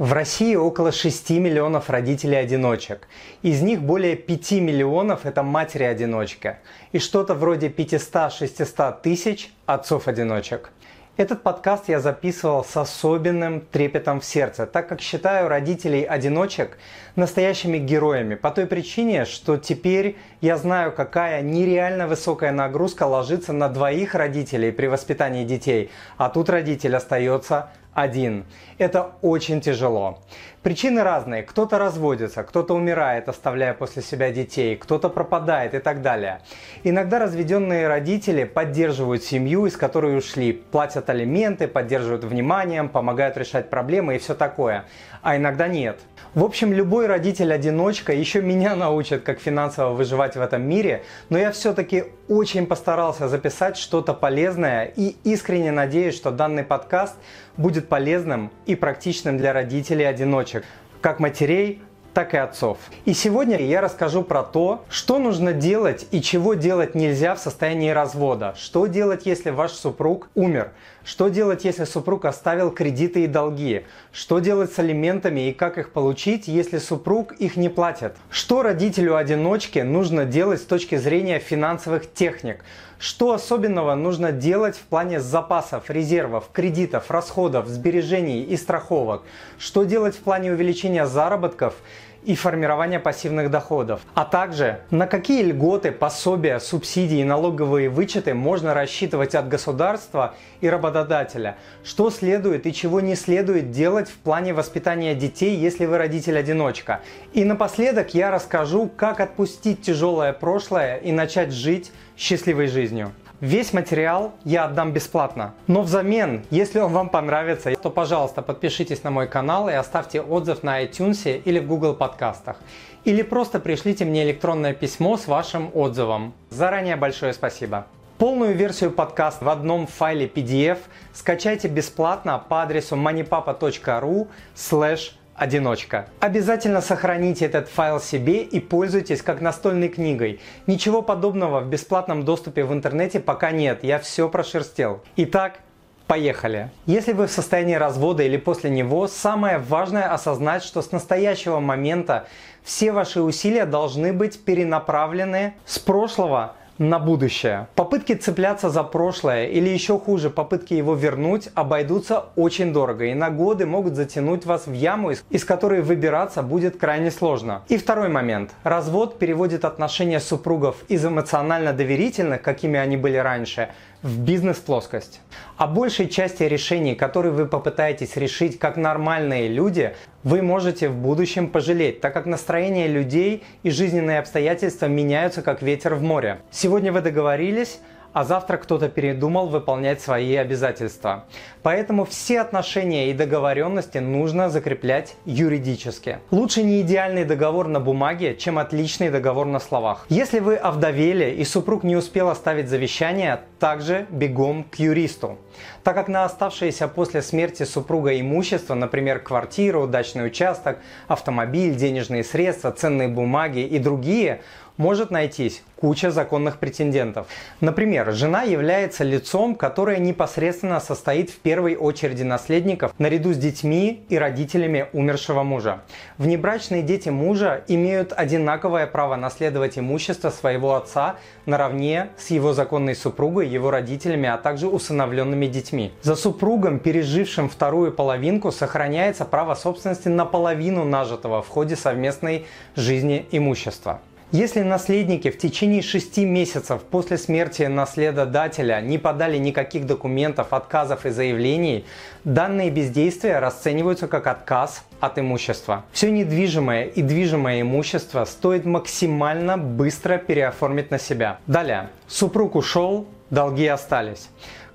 В России около 6 миллионов родителей-одиночек. Из них более 5 миллионов – это матери-одиночка. И что-то вроде 500-600 тысяч отцов-одиночек. Этот подкаст я записывал с особенным трепетом в сердце, так как считаю родителей-одиночек настоящими героями. По той причине, что теперь я знаю, какая нереально высокая нагрузка ложится на двоих родителей при воспитании детей, а тут родитель остается один. Это очень тяжело. Причины разные. Кто-то разводится, кто-то умирает, оставляя после себя детей, кто-то пропадает и так далее. Иногда разведенные родители поддерживают семью, из которой ушли, платят алименты, поддерживают вниманием, помогают решать проблемы и все такое. А иногда нет. В общем, любой родитель-одиночка еще меня научит, как финансово выживать в этом мире, но я все-таки очень постарался записать что-то полезное и искренне надеюсь, что данный подкаст будет полезным и практичным для родителей-одиночек, как матерей, так и отцов. И сегодня я расскажу про то, что нужно делать и чего делать нельзя в состоянии развода. Что делать, если ваш супруг умер? Что делать, если супруг оставил кредиты и долги? Что делать с алиментами и как их получить, если супруг их не платит? Что родителю-одиночке нужно делать с точки зрения финансовых техник? Что особенного нужно делать в плане запасов, резервов, кредитов, расходов, сбережений и страховок? Что делать в плане увеличения заработков и формирования пассивных доходов, а также на какие льготы, пособия, субсидии и налоговые вычеты можно рассчитывать от государства и работодателя, что следует и чего не следует делать в плане воспитания детей, если вы родитель-одиночка. И напоследок я расскажу, как отпустить тяжелое прошлое и начать жить счастливой жизнью. Весь материал я отдам бесплатно. Но взамен, если он вам понравится, то, пожалуйста, подпишитесь на мой канал и оставьте отзыв на iTunes или в Google подкастах. Или просто пришлите мне электронное письмо с вашим отзывом. Заранее большое спасибо. Полную версию подкаста в одном файле PDF скачайте бесплатно по адресу moneypapa.ru slash одиночка. Обязательно сохраните этот файл себе и пользуйтесь как настольной книгой. Ничего подобного в бесплатном доступе в интернете пока нет, я все прошерстел. Итак, Поехали! Если вы в состоянии развода или после него, самое важное осознать, что с настоящего момента все ваши усилия должны быть перенаправлены с прошлого на будущее. Попытки цепляться за прошлое или еще хуже, попытки его вернуть обойдутся очень дорого и на годы могут затянуть вас в яму, из которой выбираться будет крайне сложно. И второй момент. Развод переводит отношения супругов из эмоционально доверительных, какими они были раньше, в бизнес-плоскость. О большей части решений, которые вы попытаетесь решить как нормальные люди, вы можете в будущем пожалеть, так как настроение людей и жизненные обстоятельства меняются как ветер в море. Вы договорились, а завтра кто-то передумал выполнять свои обязательства. Поэтому все отношения и договоренности нужно закреплять юридически. Лучше не идеальный договор на бумаге, чем отличный договор на словах. Если вы овдовели и супруг не успел оставить завещание, также бегом к юристу. Так как на оставшееся после смерти супруга имущество, например, квартира, дачный участок, автомобиль, денежные средства, ценные бумаги и другие, может найтись куча законных претендентов. Например, жена является лицом, которое непосредственно состоит в первой очереди наследников наряду с детьми и родителями умершего мужа. Внебрачные дети мужа имеют одинаковое право наследовать имущество своего отца наравне с его законной супругой, его родителями, а также усыновленными детьми. За супругом, пережившим вторую половинку, сохраняется право собственности на половину нажитого в ходе совместной жизни имущества. Если наследники в течение шести месяцев после смерти наследодателя не подали никаких документов, отказов и заявлений, данные бездействия расцениваются как отказ от имущества. Все недвижимое и движимое имущество стоит максимально быстро переоформить на себя. Далее. Супруг ушел, долги остались.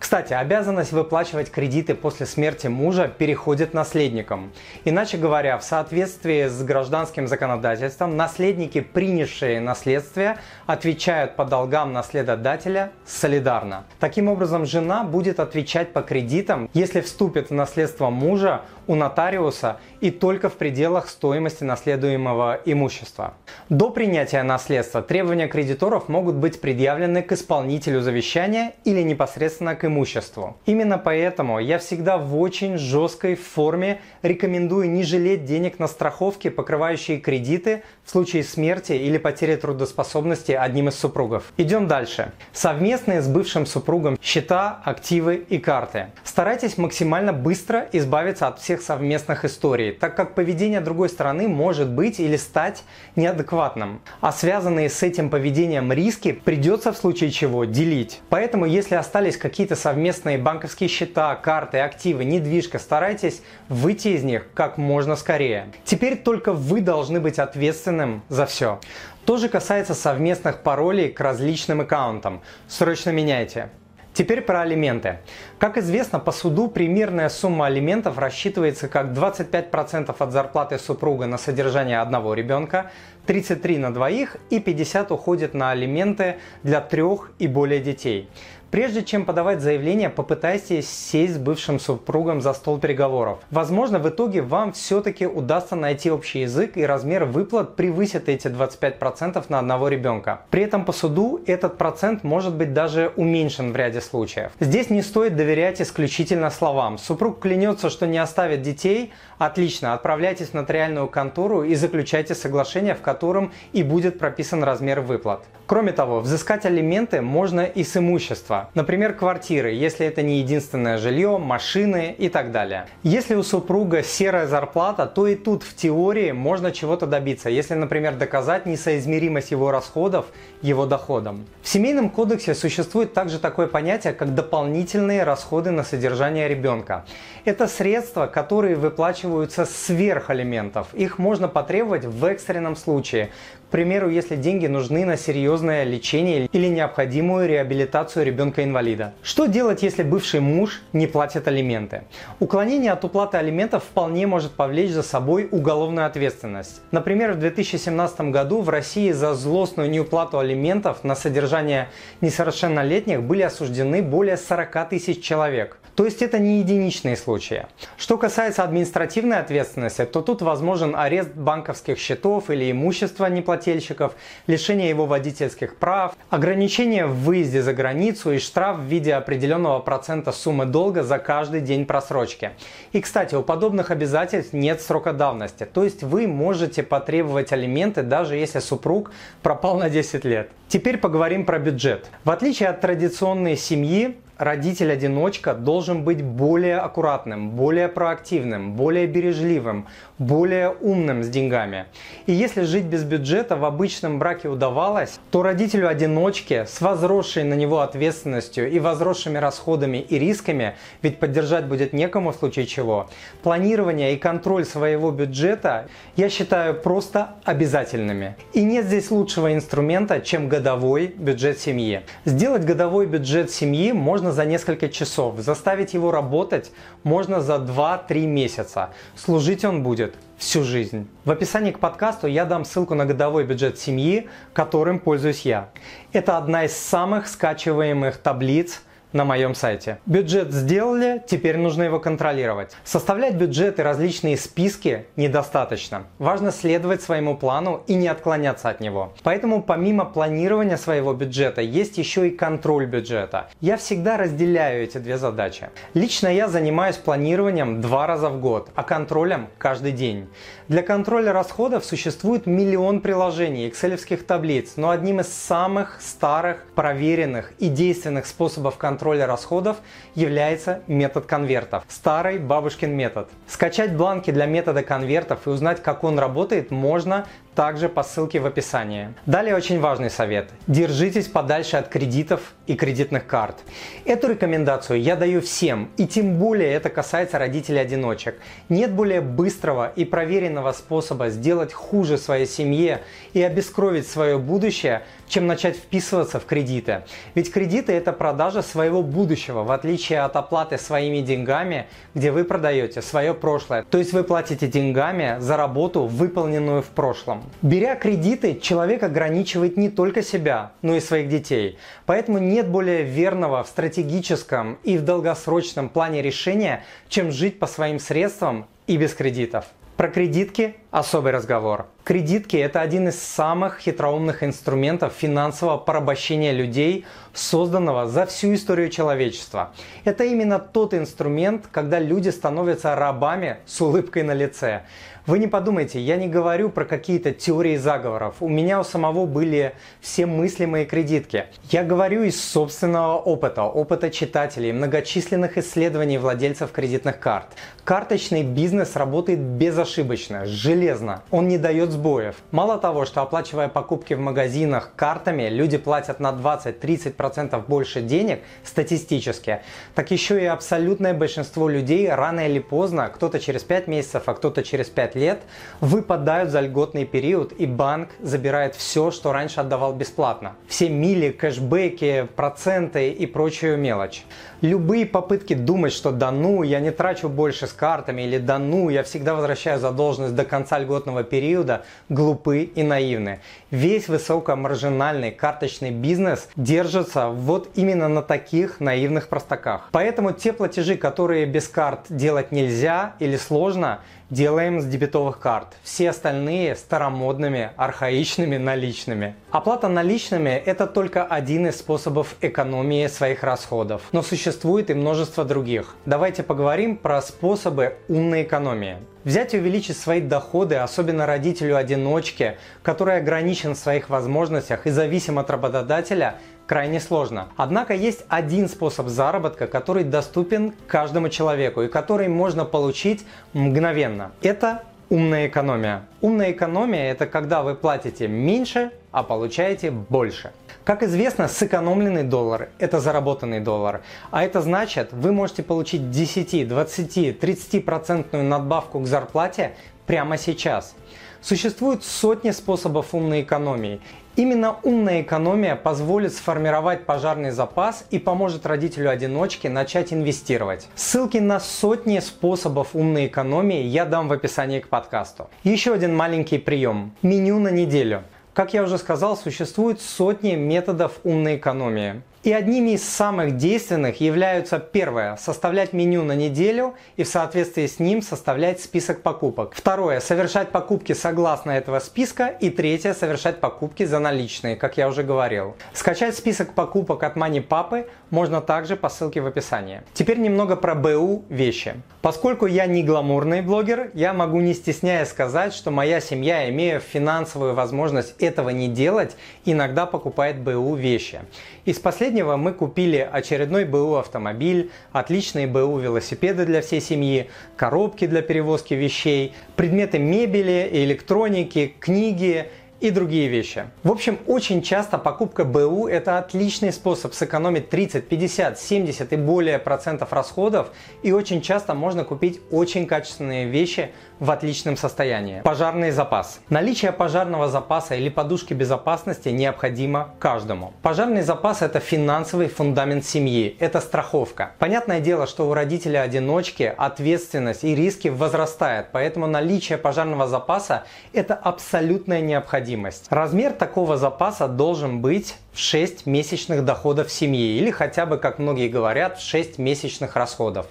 Кстати, обязанность выплачивать кредиты после смерти мужа переходит наследникам. Иначе говоря, в соответствии с гражданским законодательством, наследники, принявшие наследствие, отвечают по долгам наследодателя солидарно. Таким образом, жена будет отвечать по кредитам, если вступит в наследство мужа у нотариуса и только в пределах стоимости наследуемого имущества. До принятия наследства требования кредиторов могут быть предъявлены к исполнителю завещания или непосредственно к имуществу имуществу. Именно поэтому я всегда в очень жесткой форме рекомендую не жалеть денег на страховки, покрывающие кредиты в случае смерти или потери трудоспособности одним из супругов. Идем дальше. Совместные с бывшим супругом счета, активы и карты. Старайтесь максимально быстро избавиться от всех совместных историй, так как поведение другой стороны может быть или стать неадекватным. А связанные с этим поведением риски придется в случае чего делить. Поэтому если остались какие-то совместные банковские счета, карты, активы, недвижка, старайтесь выйти из них как можно скорее. Теперь только вы должны быть ответственным за все. То же касается совместных паролей к различным аккаунтам. Срочно меняйте. Теперь про алименты. Как известно, по суду примерная сумма алиментов рассчитывается как 25% от зарплаты супруга на содержание одного ребенка, 33 на двоих и 50 уходит на алименты для трех и более детей. Прежде чем подавать заявление, попытайтесь сесть с бывшим супругом за стол переговоров. Возможно, в итоге вам все-таки удастся найти общий язык и размер выплат превысит эти 25% на одного ребенка. При этом по суду этот процент может быть даже уменьшен в ряде случаев. Здесь не стоит доверять исключительно словам. Супруг клянется, что не оставит детей. Отлично, отправляйтесь в нотариальную контору и заключайте соглашение, в котором и будет прописан размер выплат. Кроме того, взыскать алименты можно и с имущества. Например, квартиры, если это не единственное жилье, машины и так далее. Если у супруга серая зарплата, то и тут в теории можно чего-то добиться, если, например, доказать несоизмеримость его расходов его доходом. В Семейном кодексе существует также такое понятие, как дополнительные расходы на содержание ребенка. Это средства, которые выплачиваются сверх алиментов. Их можно потребовать в экстренном случае. Примеру, если деньги нужны на серьезное лечение или необходимую реабилитацию ребенка-инвалида. Что делать, если бывший муж не платит алименты? Уклонение от уплаты алиментов вполне может повлечь за собой уголовную ответственность. Например, в 2017 году в России за злостную неуплату алиментов на содержание несовершеннолетних были осуждены более 40 тысяч человек. То есть это не единичные случаи. Что касается административной ответственности, то тут возможен арест банковских счетов или имущества неплательщиков, лишение его водительских прав, ограничение в выезде за границу и штраф в виде определенного процента суммы долга за каждый день просрочки. И, кстати, у подобных обязательств нет срока давности, то есть вы можете потребовать алименты, даже если супруг пропал на 10 лет. Теперь поговорим про бюджет. В отличие от традиционной семьи, родитель-одиночка должен быть более аккуратным, более проактивным, более бережливым, более умным с деньгами. И если жить без бюджета в обычном браке удавалось, то родителю-одиночке с возросшей на него ответственностью и возросшими расходами и рисками, ведь поддержать будет некому в случае чего, планирование и контроль своего бюджета я считаю просто обязательными. И нет здесь лучшего инструмента, чем годовой бюджет семьи. Сделать годовой бюджет семьи можно за несколько часов, заставить его работать можно за 2-3 месяца. Служить он будет всю жизнь. В описании к подкасту я дам ссылку на годовой бюджет семьи, которым пользуюсь я. Это одна из самых скачиваемых таблиц на моем сайте. Бюджет сделали, теперь нужно его контролировать. Составлять бюджет и различные списки недостаточно. Важно следовать своему плану и не отклоняться от него. Поэтому помимо планирования своего бюджета есть еще и контроль бюджета. Я всегда разделяю эти две задачи. Лично я занимаюсь планированием два раза в год, а контролем каждый день. Для контроля расходов существует миллион приложений, экселевских таблиц, но одним из самых старых, проверенных и действенных способов контроля расходов является метод конвертов. Старый бабушкин метод. Скачать бланки для метода конвертов и узнать, как он работает, можно также по ссылке в описании. Далее очень важный совет. Держитесь подальше от кредитов и кредитных карт. Эту рекомендацию я даю всем, и тем более это касается родителей-одиночек. Нет более быстрого и проверенного способа сделать хуже своей семье и обескровить свое будущее, чем начать вписываться в кредиты. Ведь кредиты это продажа своего будущего, в отличие от оплаты своими деньгами, где вы продаете свое прошлое. То есть вы платите деньгами за работу, выполненную в прошлом. Беря кредиты, человек ограничивает не только себя, но и своих детей. Поэтому нет более верного в стратегическом и в долгосрочном плане решения, чем жить по своим средствам и без кредитов. Про кредитки особый разговор. Кредитки – это один из самых хитроумных инструментов финансового порабощения людей, созданного за всю историю человечества. Это именно тот инструмент, когда люди становятся рабами с улыбкой на лице. Вы не подумайте, я не говорю про какие-то теории заговоров. У меня у самого были все мыслимые кредитки. Я говорю из собственного опыта, опыта читателей, многочисленных исследований владельцев кредитных карт. Карточный бизнес работает безошибочно, железно. Он не дает сбоев. Мало того, что оплачивая покупки в магазинах картами, люди платят на 20-30% больше денег статистически, так еще и абсолютное большинство людей рано или поздно, кто-то через 5 месяцев, а кто-то через 5 лет выпадают за льготный период, и банк забирает все, что раньше отдавал бесплатно. Все мили, кэшбэки, проценты и прочую мелочь. Любые попытки думать, что да ну, я не трачу больше с картами, или да ну, я всегда возвращаю задолженность до конца льготного периода, глупы и наивны. Весь высокомаржинальный карточный бизнес держится вот именно на таких наивных простаках. Поэтому те платежи, которые без карт делать нельзя или сложно, делаем с дебетовых карт. Все остальные старомодными, архаичными наличными. Оплата наличными – это только один из способов экономии своих расходов. Но существует и множество других. Давайте поговорим про способы умной экономии. Взять и увеличить свои доходы, особенно родителю-одиночке, который ограничен в своих возможностях и зависим от работодателя, крайне сложно. Однако есть один способ заработка, который доступен каждому человеку и который можно получить мгновенно. Это умная экономия. Умная экономия – это когда вы платите меньше, а получаете больше. Как известно, сэкономленный доллар – это заработанный доллар. А это значит, вы можете получить 10, 20, 30% надбавку к зарплате прямо сейчас. Существует сотни способов умной экономии. Именно умная экономия позволит сформировать пожарный запас и поможет родителю-одиночке начать инвестировать. Ссылки на сотни способов умной экономии я дам в описании к подкасту. Еще один маленький прием. Меню на неделю. Как я уже сказал, существует сотни методов умной экономии. И одними из самых действенных являются первое – составлять меню на неделю и в соответствии с ним составлять список покупок. Второе – совершать покупки согласно этого списка. И третье – совершать покупки за наличные, как я уже говорил. Скачать список покупок от Мани Папы можно также по ссылке в описании. Теперь немного про БУ вещи. Поскольку я не гламурный блогер, я могу не стесняясь сказать, что моя семья, имея финансовую возможность этого не делать, иногда покупает БУ вещи. Из последнего мы купили очередной БУ автомобиль, отличные БУ велосипеды для всей семьи, коробки для перевозки вещей, предметы мебели, электроники, книги и другие вещи. В общем, очень часто покупка БУ – это отличный способ сэкономить 30, 50, 70 и более процентов расходов, и очень часто можно купить очень качественные вещи в отличном состоянии. Пожарный запас. Наличие пожарного запаса или подушки безопасности необходимо каждому. Пожарный запас – это финансовый фундамент семьи, это страховка. Понятное дело, что у родителя-одиночки ответственность и риски возрастают, поэтому наличие пожарного запаса – это абсолютная необходимость необходимость. Размер такого запаса должен быть в 6 месячных доходов семьи или хотя бы, как многие говорят, в 6 месячных расходов.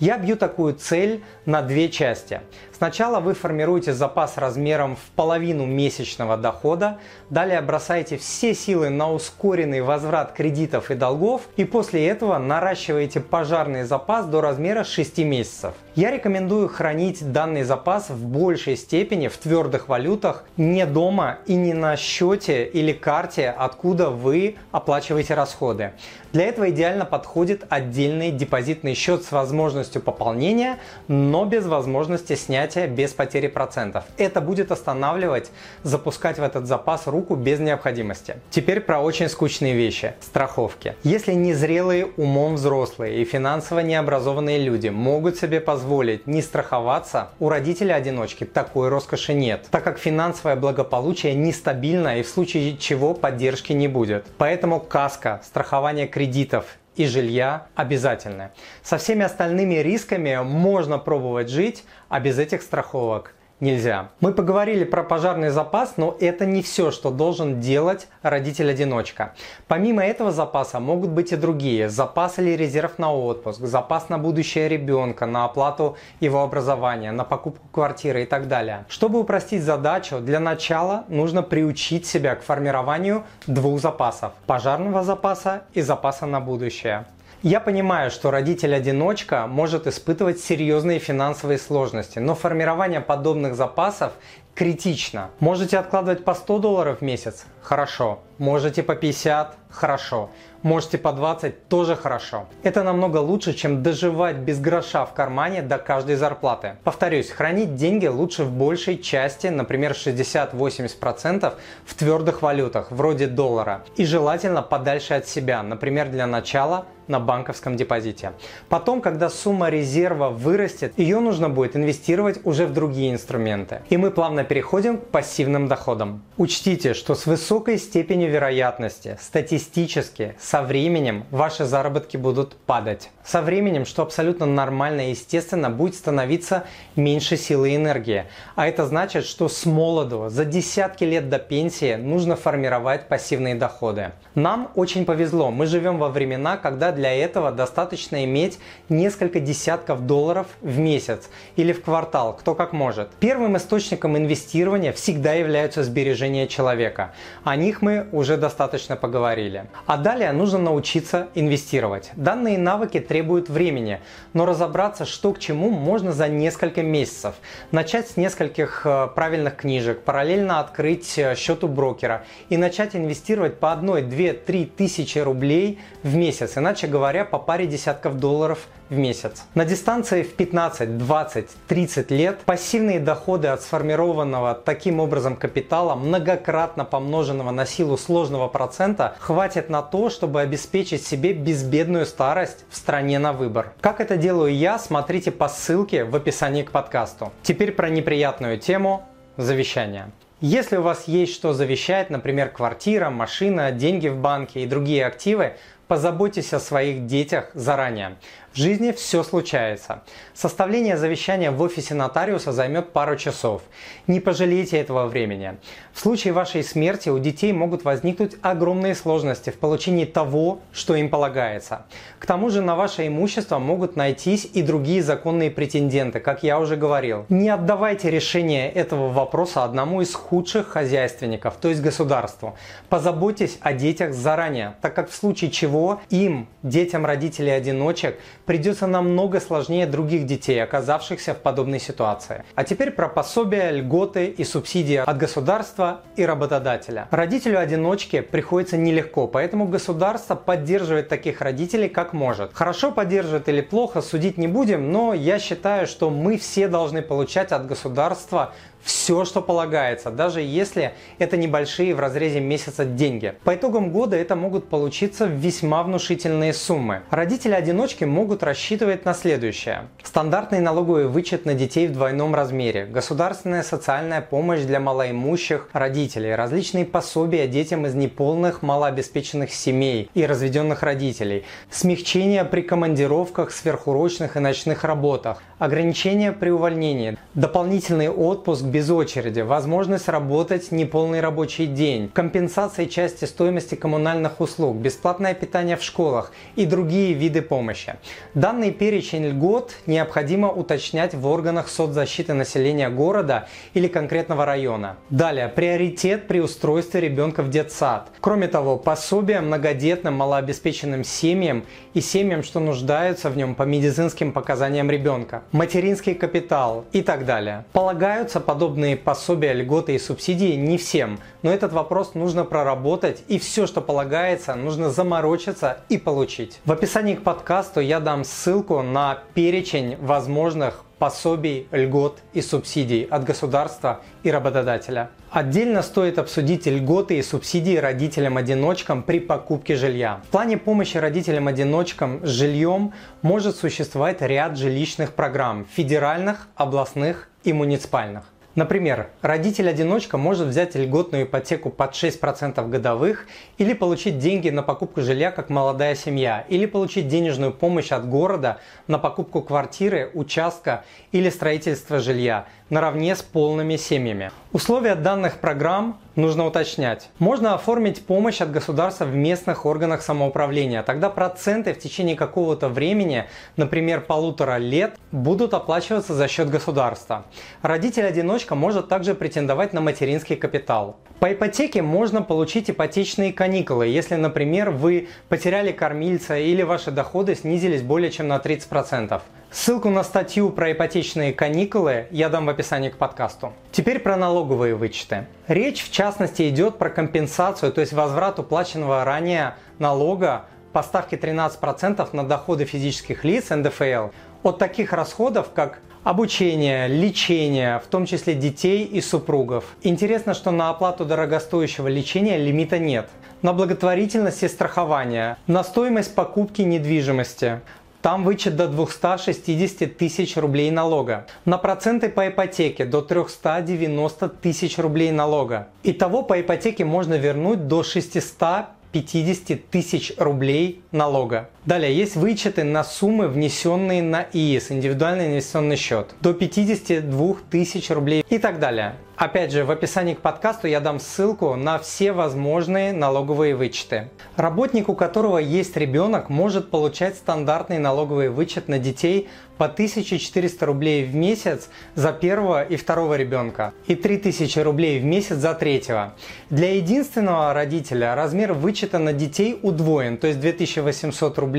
Я бью такую цель на две части. Сначала вы формируете запас размером в половину месячного дохода, далее бросаете все силы на ускоренный возврат кредитов и долгов и после этого наращиваете пожарный запас до размера 6 месяцев. Я рекомендую хранить данный запас в большей степени в твердых валютах не дома и не на счете или карте, откуда вы оплачиваете расходы. Для этого идеально подходит отдельный депозитный счет с возможностью пополнения, но без возможности снятия без потери процентов. Это будет останавливать запускать в этот запас руку без необходимости. Теперь про очень скучные вещи. Страховки. Если незрелые умом взрослые и финансово необразованные люди могут себе позволить не страховаться, у родителя-одиночки такой роскоши нет, так как финансовое благополучие нестабильно и в случае чего поддержки не будет. Поэтому каска, страхование кредитов и жилья обязательны. Со всеми остальными рисками можно пробовать жить, а без этих страховок нельзя. Мы поговорили про пожарный запас, но это не все, что должен делать родитель-одиночка. Помимо этого запаса могут быть и другие. Запас или резерв на отпуск, запас на будущее ребенка, на оплату его образования, на покупку квартиры и так далее. Чтобы упростить задачу, для начала нужно приучить себя к формированию двух запасов. Пожарного запаса и запаса на будущее. Я понимаю, что родитель-одиночка может испытывать серьезные финансовые сложности, но формирование подобных запасов критично. Можете откладывать по 100 долларов в месяц? Хорошо. Можете по 50? Хорошо. Можете по 20? Тоже хорошо. Это намного лучше, чем доживать без гроша в кармане до каждой зарплаты. Повторюсь, хранить деньги лучше в большей части, например 60-80% в твердых валютах, вроде доллара. И желательно подальше от себя, например для начала на банковском депозите. Потом, когда сумма резерва вырастет, ее нужно будет инвестировать уже в другие инструменты. И мы плавно переходим к пассивным доходам. Учтите, что с высокой степенью вероятности, статистически, со временем ваши заработки будут падать. Со временем, что абсолютно нормально и естественно, будет становиться меньше силы и энергии. А это значит, что с молоду, за десятки лет до пенсии, нужно формировать пассивные доходы. Нам очень повезло. Мы живем во времена, когда для этого достаточно иметь несколько десятков долларов в месяц или в квартал, кто как может. Первым источником инвестирования всегда являются сбережения человека. О них мы уже достаточно поговорили. А далее нужно научиться инвестировать. Данные навыки требуют времени, но разобраться, что к чему, можно за несколько месяцев. Начать с нескольких э, правильных книжек, параллельно открыть э, счет у брокера и начать инвестировать по одной, две, три тысячи рублей в месяц, иначе говоря, по паре десятков долларов в месяц. На дистанции в 15, 20, 30 лет пассивные доходы от сформированного таким образом капитала, многократно помноженного на силу сложного процента, хватит на то, чтобы обеспечить себе безбедную старость в стране на выбор. Как это делаю я, смотрите по ссылке в описании к подкасту. Теперь про неприятную тему завещания. Если у вас есть что завещать, например, квартира, машина, деньги в банке и другие активы, позаботьтесь о своих детях заранее. В жизни все случается. Составление завещания в офисе нотариуса займет пару часов. Не пожалейте этого времени. В случае вашей смерти у детей могут возникнуть огромные сложности в получении того, что им полагается. К тому же на ваше имущество могут найтись и другие законные претенденты, как я уже говорил. Не отдавайте решение этого вопроса одному из худших хозяйственников, то есть государству. Позаботьтесь о детях заранее, так как в случае чего им, детям родителей-одиночек, придется намного сложнее других детей, оказавшихся в подобной ситуации. А теперь про пособия, льготы и субсидии от государства и работодателя. Родителю-одиночке приходится нелегко, поэтому государство поддерживает таких родителей как может. Хорошо поддерживает или плохо, судить не будем, но я считаю, что мы все должны получать от государства все, что полагается, даже если это небольшие в разрезе месяца деньги. По итогам года это могут получиться весьма внушительные суммы. Родители-одиночки могут рассчитывать на следующее. Стандартный налоговый вычет на детей в двойном размере, государственная социальная помощь для малоимущих родителей, различные пособия детям из неполных малообеспеченных семей и разведенных родителей, смягчение при командировках, сверхурочных и ночных работах, ограничения при увольнении, дополнительный отпуск без очереди, возможность работать неполный рабочий день, компенсация части стоимости коммунальных услуг, бесплатное питание в школах и другие виды помощи. Данный перечень льгот необходимо уточнять в органах соцзащиты населения города или конкретного района. Далее, приоритет при устройстве ребенка в детсад. Кроме того, пособие многодетным малообеспеченным семьям и семьям, что нуждаются в нем по медицинским показаниям ребенка, материнский капитал и так далее. Полагаются под подобные пособия, льготы и субсидии не всем, но этот вопрос нужно проработать и все, что полагается, нужно заморочиться и получить. В описании к подкасту я дам ссылку на перечень возможных пособий, льгот и субсидий от государства и работодателя. Отдельно стоит обсудить льготы и субсидии родителям-одиночкам при покупке жилья. В плане помощи родителям-одиночкам с жильем может существовать ряд жилищных программ – федеральных, областных и муниципальных. Например, родитель-одиночка может взять льготную ипотеку под 6% годовых или получить деньги на покупку жилья как молодая семья, или получить денежную помощь от города на покупку квартиры, участка или строительство жилья наравне с полными семьями. Условия данных программ нужно уточнять. Можно оформить помощь от государства в местных органах самоуправления. Тогда проценты в течение какого-то времени, например, полутора лет, будут оплачиваться за счет государства. Родитель-одиночка может также претендовать на материнский капитал. По ипотеке можно получить ипотечные каникулы, если, например, вы потеряли кормильца или ваши доходы снизились более чем на 30%. Ссылку на статью про ипотечные каникулы я дам в описании к подкасту. Теперь про налоговые вычеты. Речь в частности идет про компенсацию, то есть возврат уплаченного ранее налога по ставке 13% на доходы физических лиц НДФЛ от таких расходов, как обучение, лечение, в том числе детей и супругов. Интересно, что на оплату дорогостоящего лечения лимита нет. На благотворительность и страхование, на стоимость покупки недвижимости, там вычет до 260 тысяч рублей налога. На проценты по ипотеке до 390 тысяч рублей налога. Итого по ипотеке можно вернуть до 600 50 тысяч рублей налога. Далее есть вычеты на суммы, внесенные на ИИС, индивидуальный инвестиционный счет, до 52 тысяч рублей и так далее. Опять же, в описании к подкасту я дам ссылку на все возможные налоговые вычеты. Работник, у которого есть ребенок, может получать стандартный налоговый вычет на детей по 1400 рублей в месяц за первого и второго ребенка и 3000 рублей в месяц за третьего. Для единственного родителя размер вычета на детей удвоен, то есть 2800 рублей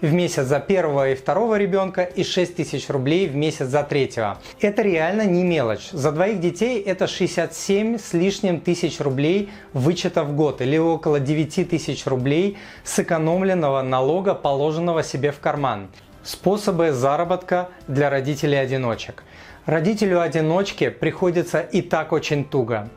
в месяц за первого и второго ребенка и 6000 рублей в месяц за третьего. Это реально не мелочь. За двоих детей это 67 с лишним тысяч рублей вычета в год или около 9 тысяч рублей сэкономленного налога, положенного себе в карман. Способы заработка для родителей-одиночек. Родителю-одиночке приходится и так очень туго.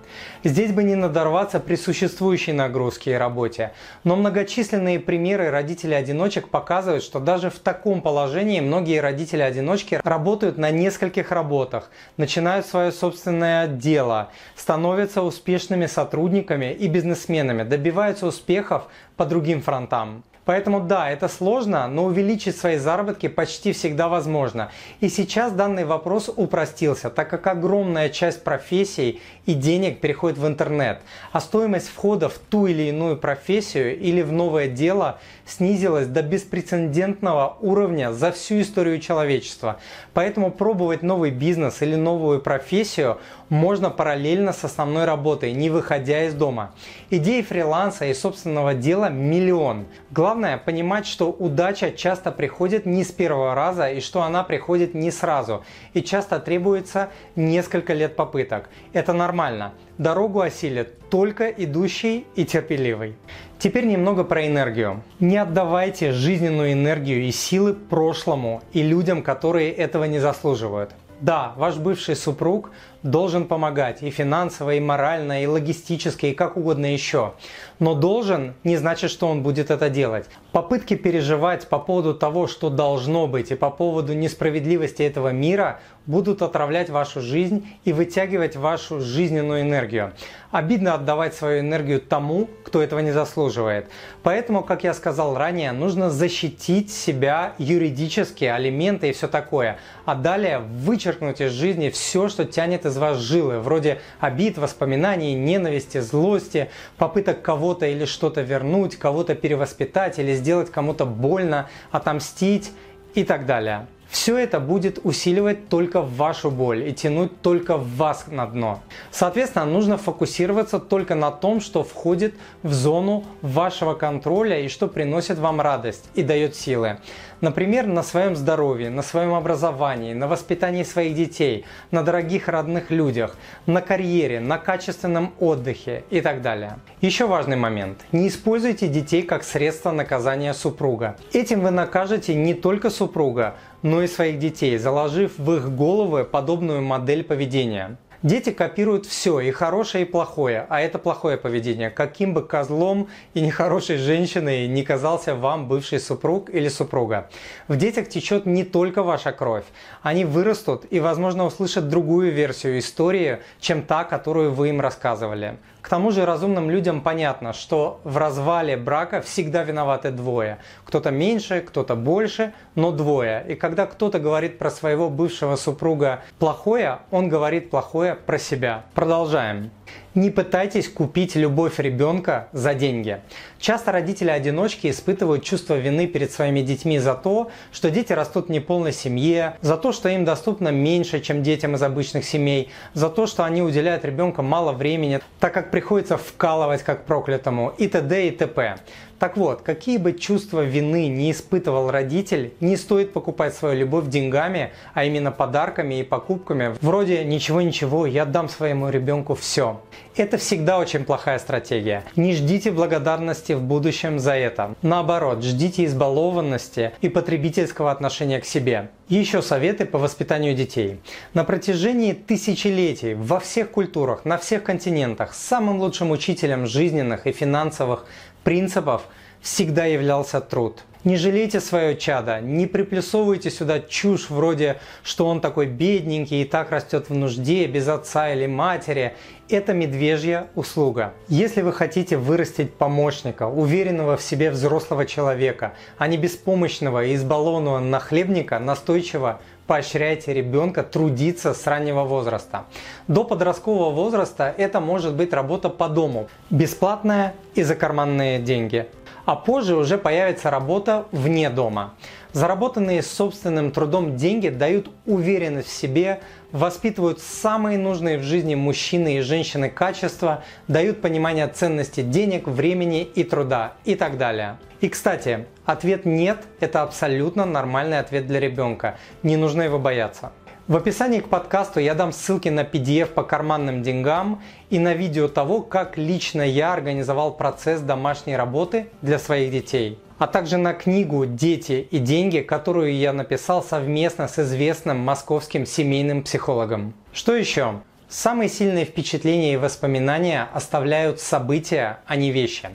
Здесь бы не надорваться при существующей нагрузке и работе, но многочисленные примеры родителей-одиночек показывают, что даже в таком положении многие родители-одиночки работают на нескольких работах, начинают свое собственное дело, становятся успешными сотрудниками и бизнесменами, добиваются успехов по другим фронтам. Поэтому да, это сложно, но увеличить свои заработки почти всегда возможно. И сейчас данный вопрос упростился, так как огромная часть профессий и денег переходит в интернет, а стоимость входа в ту или иную профессию или в новое дело снизилась до беспрецедентного уровня за всю историю человечества. Поэтому пробовать новый бизнес или новую профессию можно параллельно с основной работой, не выходя из дома. Идей фриланса и собственного дела миллион. Главное понимать, что удача часто приходит не с первого раза и что она приходит не сразу. И часто требуется несколько лет попыток. Это нормально. Дорогу осилит только идущий и терпеливый. Теперь немного про энергию. Не отдавайте жизненную энергию и силы прошлому и людям, которые этого не заслуживают. Да, ваш бывший супруг должен помогать и финансово, и морально, и логистически, и как угодно еще. Но должен не значит, что он будет это делать. Попытки переживать по поводу того, что должно быть, и по поводу несправедливости этого мира будут отравлять вашу жизнь и вытягивать вашу жизненную энергию. Обидно отдавать свою энергию тому, кто этого не заслуживает. Поэтому, как я сказал ранее, нужно защитить себя юридически, алименты и все такое. А далее вычеркнуть из жизни все, что тянет из вас жилы, вроде обид, воспоминаний, ненависти, злости, попыток кого-то или что-то вернуть, кого-то перевоспитать или сделать кому-то больно, отомстить и так далее. Все это будет усиливать только вашу боль и тянуть только вас на дно. Соответственно, нужно фокусироваться только на том, что входит в зону вашего контроля и что приносит вам радость и дает силы. Например, на своем здоровье, на своем образовании, на воспитании своих детей, на дорогих родных людях, на карьере, на качественном отдыхе и так далее. Еще важный момент. Не используйте детей как средство наказания супруга. Этим вы накажете не только супруга, но и своих детей, заложив в их головы подобную модель поведения. Дети копируют все, и хорошее, и плохое, а это плохое поведение. Каким бы козлом и нехорошей женщиной не казался вам бывший супруг или супруга. В детях течет не только ваша кровь. Они вырастут и, возможно, услышат другую версию истории, чем та, которую вы им рассказывали. К тому же разумным людям понятно, что в развале брака всегда виноваты двое. Кто-то меньше, кто-то больше, но двое. И когда кто-то говорит про своего бывшего супруга плохое, он говорит плохое про себя. Продолжаем. Не пытайтесь купить любовь ребенка за деньги. Часто родители-одиночки испытывают чувство вины перед своими детьми за то, что дети растут в неполной семье, за то, что им доступно меньше, чем детям из обычных семей, за то, что они уделяют ребенку мало времени, так как приходится вкалывать как проклятому и т.д. и т.п. Так вот, какие бы чувства вины не испытывал родитель, не стоит покупать свою любовь деньгами, а именно подарками и покупками. Вроде ничего-ничего, я дам своему ребенку все. Это всегда очень плохая стратегия. Не ждите благодарности в будущем за это. Наоборот, ждите избалованности и потребительского отношения к себе. Еще советы по воспитанию детей. На протяжении тысячелетий во всех культурах, на всех континентах самым лучшим учителем жизненных и финансовых принципов всегда являлся труд. Не жалейте свое чадо, не приплюсовывайте сюда чушь вроде, что он такой бедненький и так растет в нужде, без отца или матери. Это медвежья услуга. Если вы хотите вырастить помощника, уверенного в себе взрослого человека, а не беспомощного и избалованного нахлебника, настойчиво поощряйте ребенка трудиться с раннего возраста. До подросткового возраста это может быть работа по дому, бесплатная и за карманные деньги а позже уже появится работа вне дома. Заработанные собственным трудом деньги дают уверенность в себе, воспитывают самые нужные в жизни мужчины и женщины качества, дают понимание ценности денег, времени и труда и так далее. И кстати, ответ «нет» – это абсолютно нормальный ответ для ребенка. Не нужно его бояться. В описании к подкасту я дам ссылки на PDF по карманным деньгам и на видео того, как лично я организовал процесс домашней работы для своих детей. А также на книгу «Дети и деньги», которую я написал совместно с известным московским семейным психологом. Что еще? Самые сильные впечатления и воспоминания оставляют события, а не вещи.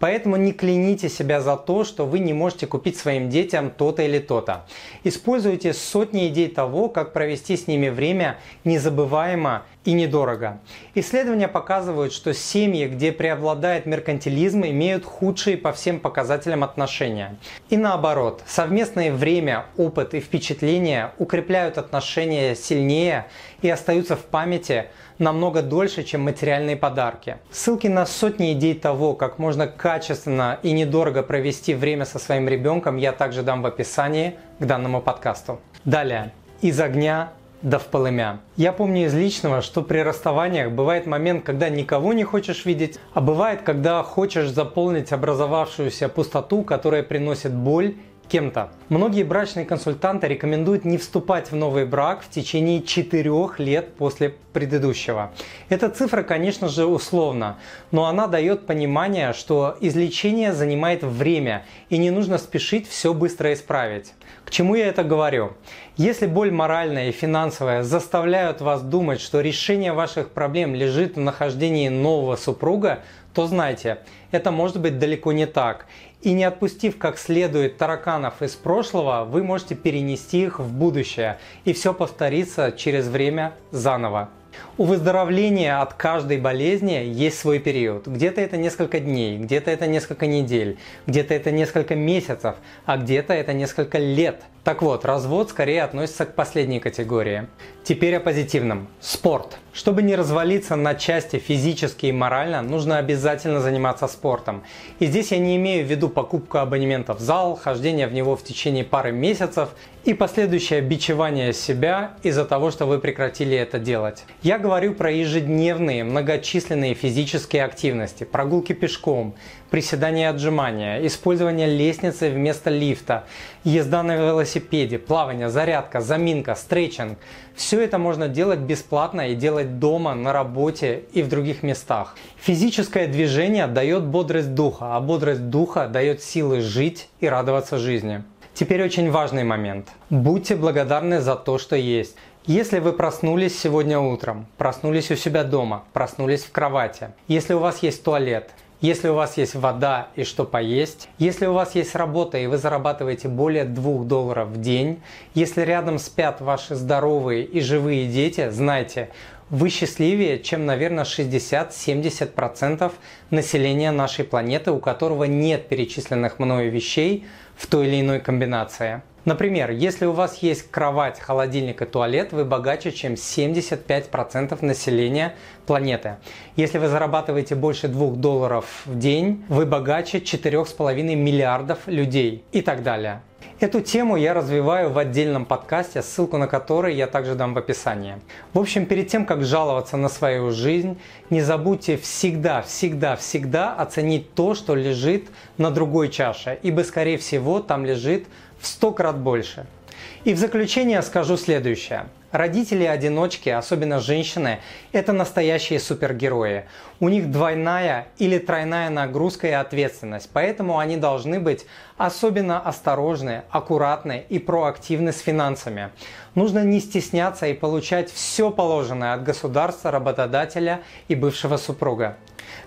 Поэтому не кляните себя за то, что вы не можете купить своим детям то-то или то-то. Используйте сотни идей того, как провести с ними время незабываемо и недорого. Исследования показывают, что семьи, где преобладает меркантилизм, имеют худшие по всем показателям отношения. И наоборот, совместное время, опыт и впечатления укрепляют отношения сильнее и остаются в памяти намного дольше, чем материальные подарки. Ссылки на сотни идей того, как можно качественно и недорого провести время со своим ребенком, я также дам в описании к данному подкасту. Далее. Из огня да в полымя. Я помню из личного, что при расставаниях бывает момент, когда никого не хочешь видеть, а бывает, когда хочешь заполнить образовавшуюся пустоту, которая приносит боль кем-то. Многие брачные консультанты рекомендуют не вступать в новый брак в течение 4 лет после предыдущего. Эта цифра, конечно же, условна, но она дает понимание, что излечение занимает время и не нужно спешить все быстро исправить. К чему я это говорю? Если боль моральная и финансовая заставляют вас думать, что решение ваших проблем лежит в нахождении нового супруга, то знайте, это может быть далеко не так. И не отпустив как следует тараканов из прошлого, вы можете перенести их в будущее, и все повторится через время заново. У выздоровления от каждой болезни есть свой период. Где-то это несколько дней, где-то это несколько недель, где-то это несколько месяцев, а где-то это несколько лет. Так вот, развод скорее относится к последней категории. Теперь о позитивном. Спорт. Чтобы не развалиться на части физически и морально, нужно обязательно заниматься спортом. И здесь я не имею в виду покупку абонемента в зал, хождение в него в течение пары месяцев и последующее бичевание себя из-за того, что вы прекратили это делать. Я говорю про ежедневные многочисленные физические активности, прогулки пешком, приседания и отжимания, использование лестницы вместо лифта, езда на велосипеде, плавание, зарядка, заминка, стретчинг. Все это можно делать бесплатно и делать дома, на работе и в других местах. Физическое движение дает бодрость духа, а бодрость духа дает силы жить и радоваться жизни. Теперь очень важный момент. Будьте благодарны за то, что есть. Если вы проснулись сегодня утром, проснулись у себя дома, проснулись в кровати, если у вас есть туалет, если у вас есть вода и что поесть, если у вас есть работа и вы зарабатываете более 2 долларов в день, если рядом спят ваши здоровые и живые дети, знайте, вы счастливее, чем, наверное, 60-70% населения нашей планеты, у которого нет перечисленных мною вещей в той или иной комбинации. Например, если у вас есть кровать, холодильник и туалет, вы богаче, чем 75% населения планеты. Если вы зарабатываете больше 2 долларов в день, вы богаче 4,5 миллиардов людей и так далее. Эту тему я развиваю в отдельном подкасте, ссылку на который я также дам в описании. В общем, перед тем, как жаловаться на свою жизнь, не забудьте всегда, всегда, всегда оценить то, что лежит на другой чаше, ибо, скорее всего, там лежит в 100 крат больше. И в заключение скажу следующее. Родители-одиночки, особенно женщины, это настоящие супергерои. У них двойная или тройная нагрузка и ответственность, поэтому они должны быть особенно осторожны, аккуратны и проактивны с финансами. Нужно не стесняться и получать все положенное от государства, работодателя и бывшего супруга.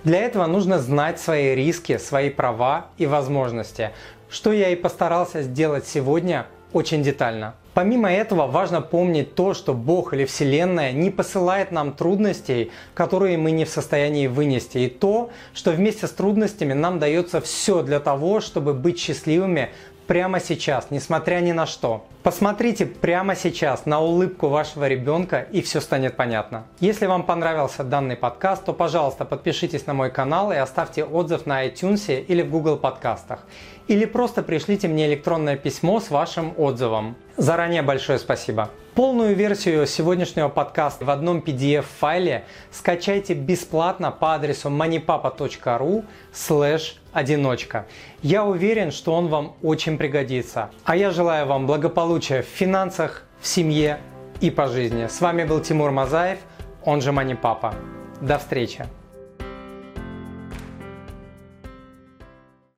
Для этого нужно знать свои риски, свои права и возможности, что я и постарался сделать сегодня очень детально. Помимо этого важно помнить то, что Бог или Вселенная не посылает нам трудностей, которые мы не в состоянии вынести, и то, что вместе с трудностями нам дается все для того, чтобы быть счастливыми прямо сейчас, несмотря ни на что. Посмотрите прямо сейчас на улыбку вашего ребенка и все станет понятно. Если вам понравился данный подкаст, то пожалуйста подпишитесь на мой канал и оставьте отзыв на iTunes или в Google подкастах. Или просто пришлите мне электронное письмо с вашим отзывом. Заранее большое спасибо. Полную версию сегодняшнего подкаста в одном PDF-файле скачайте бесплатно по адресу moneypapa.ru slash одиночка. Я уверен, что он вам очень пригодится. А я желаю вам благополучия в финансах, в семье и по жизни. С вами был Тимур Мазаев, он же Money Папа. До встречи!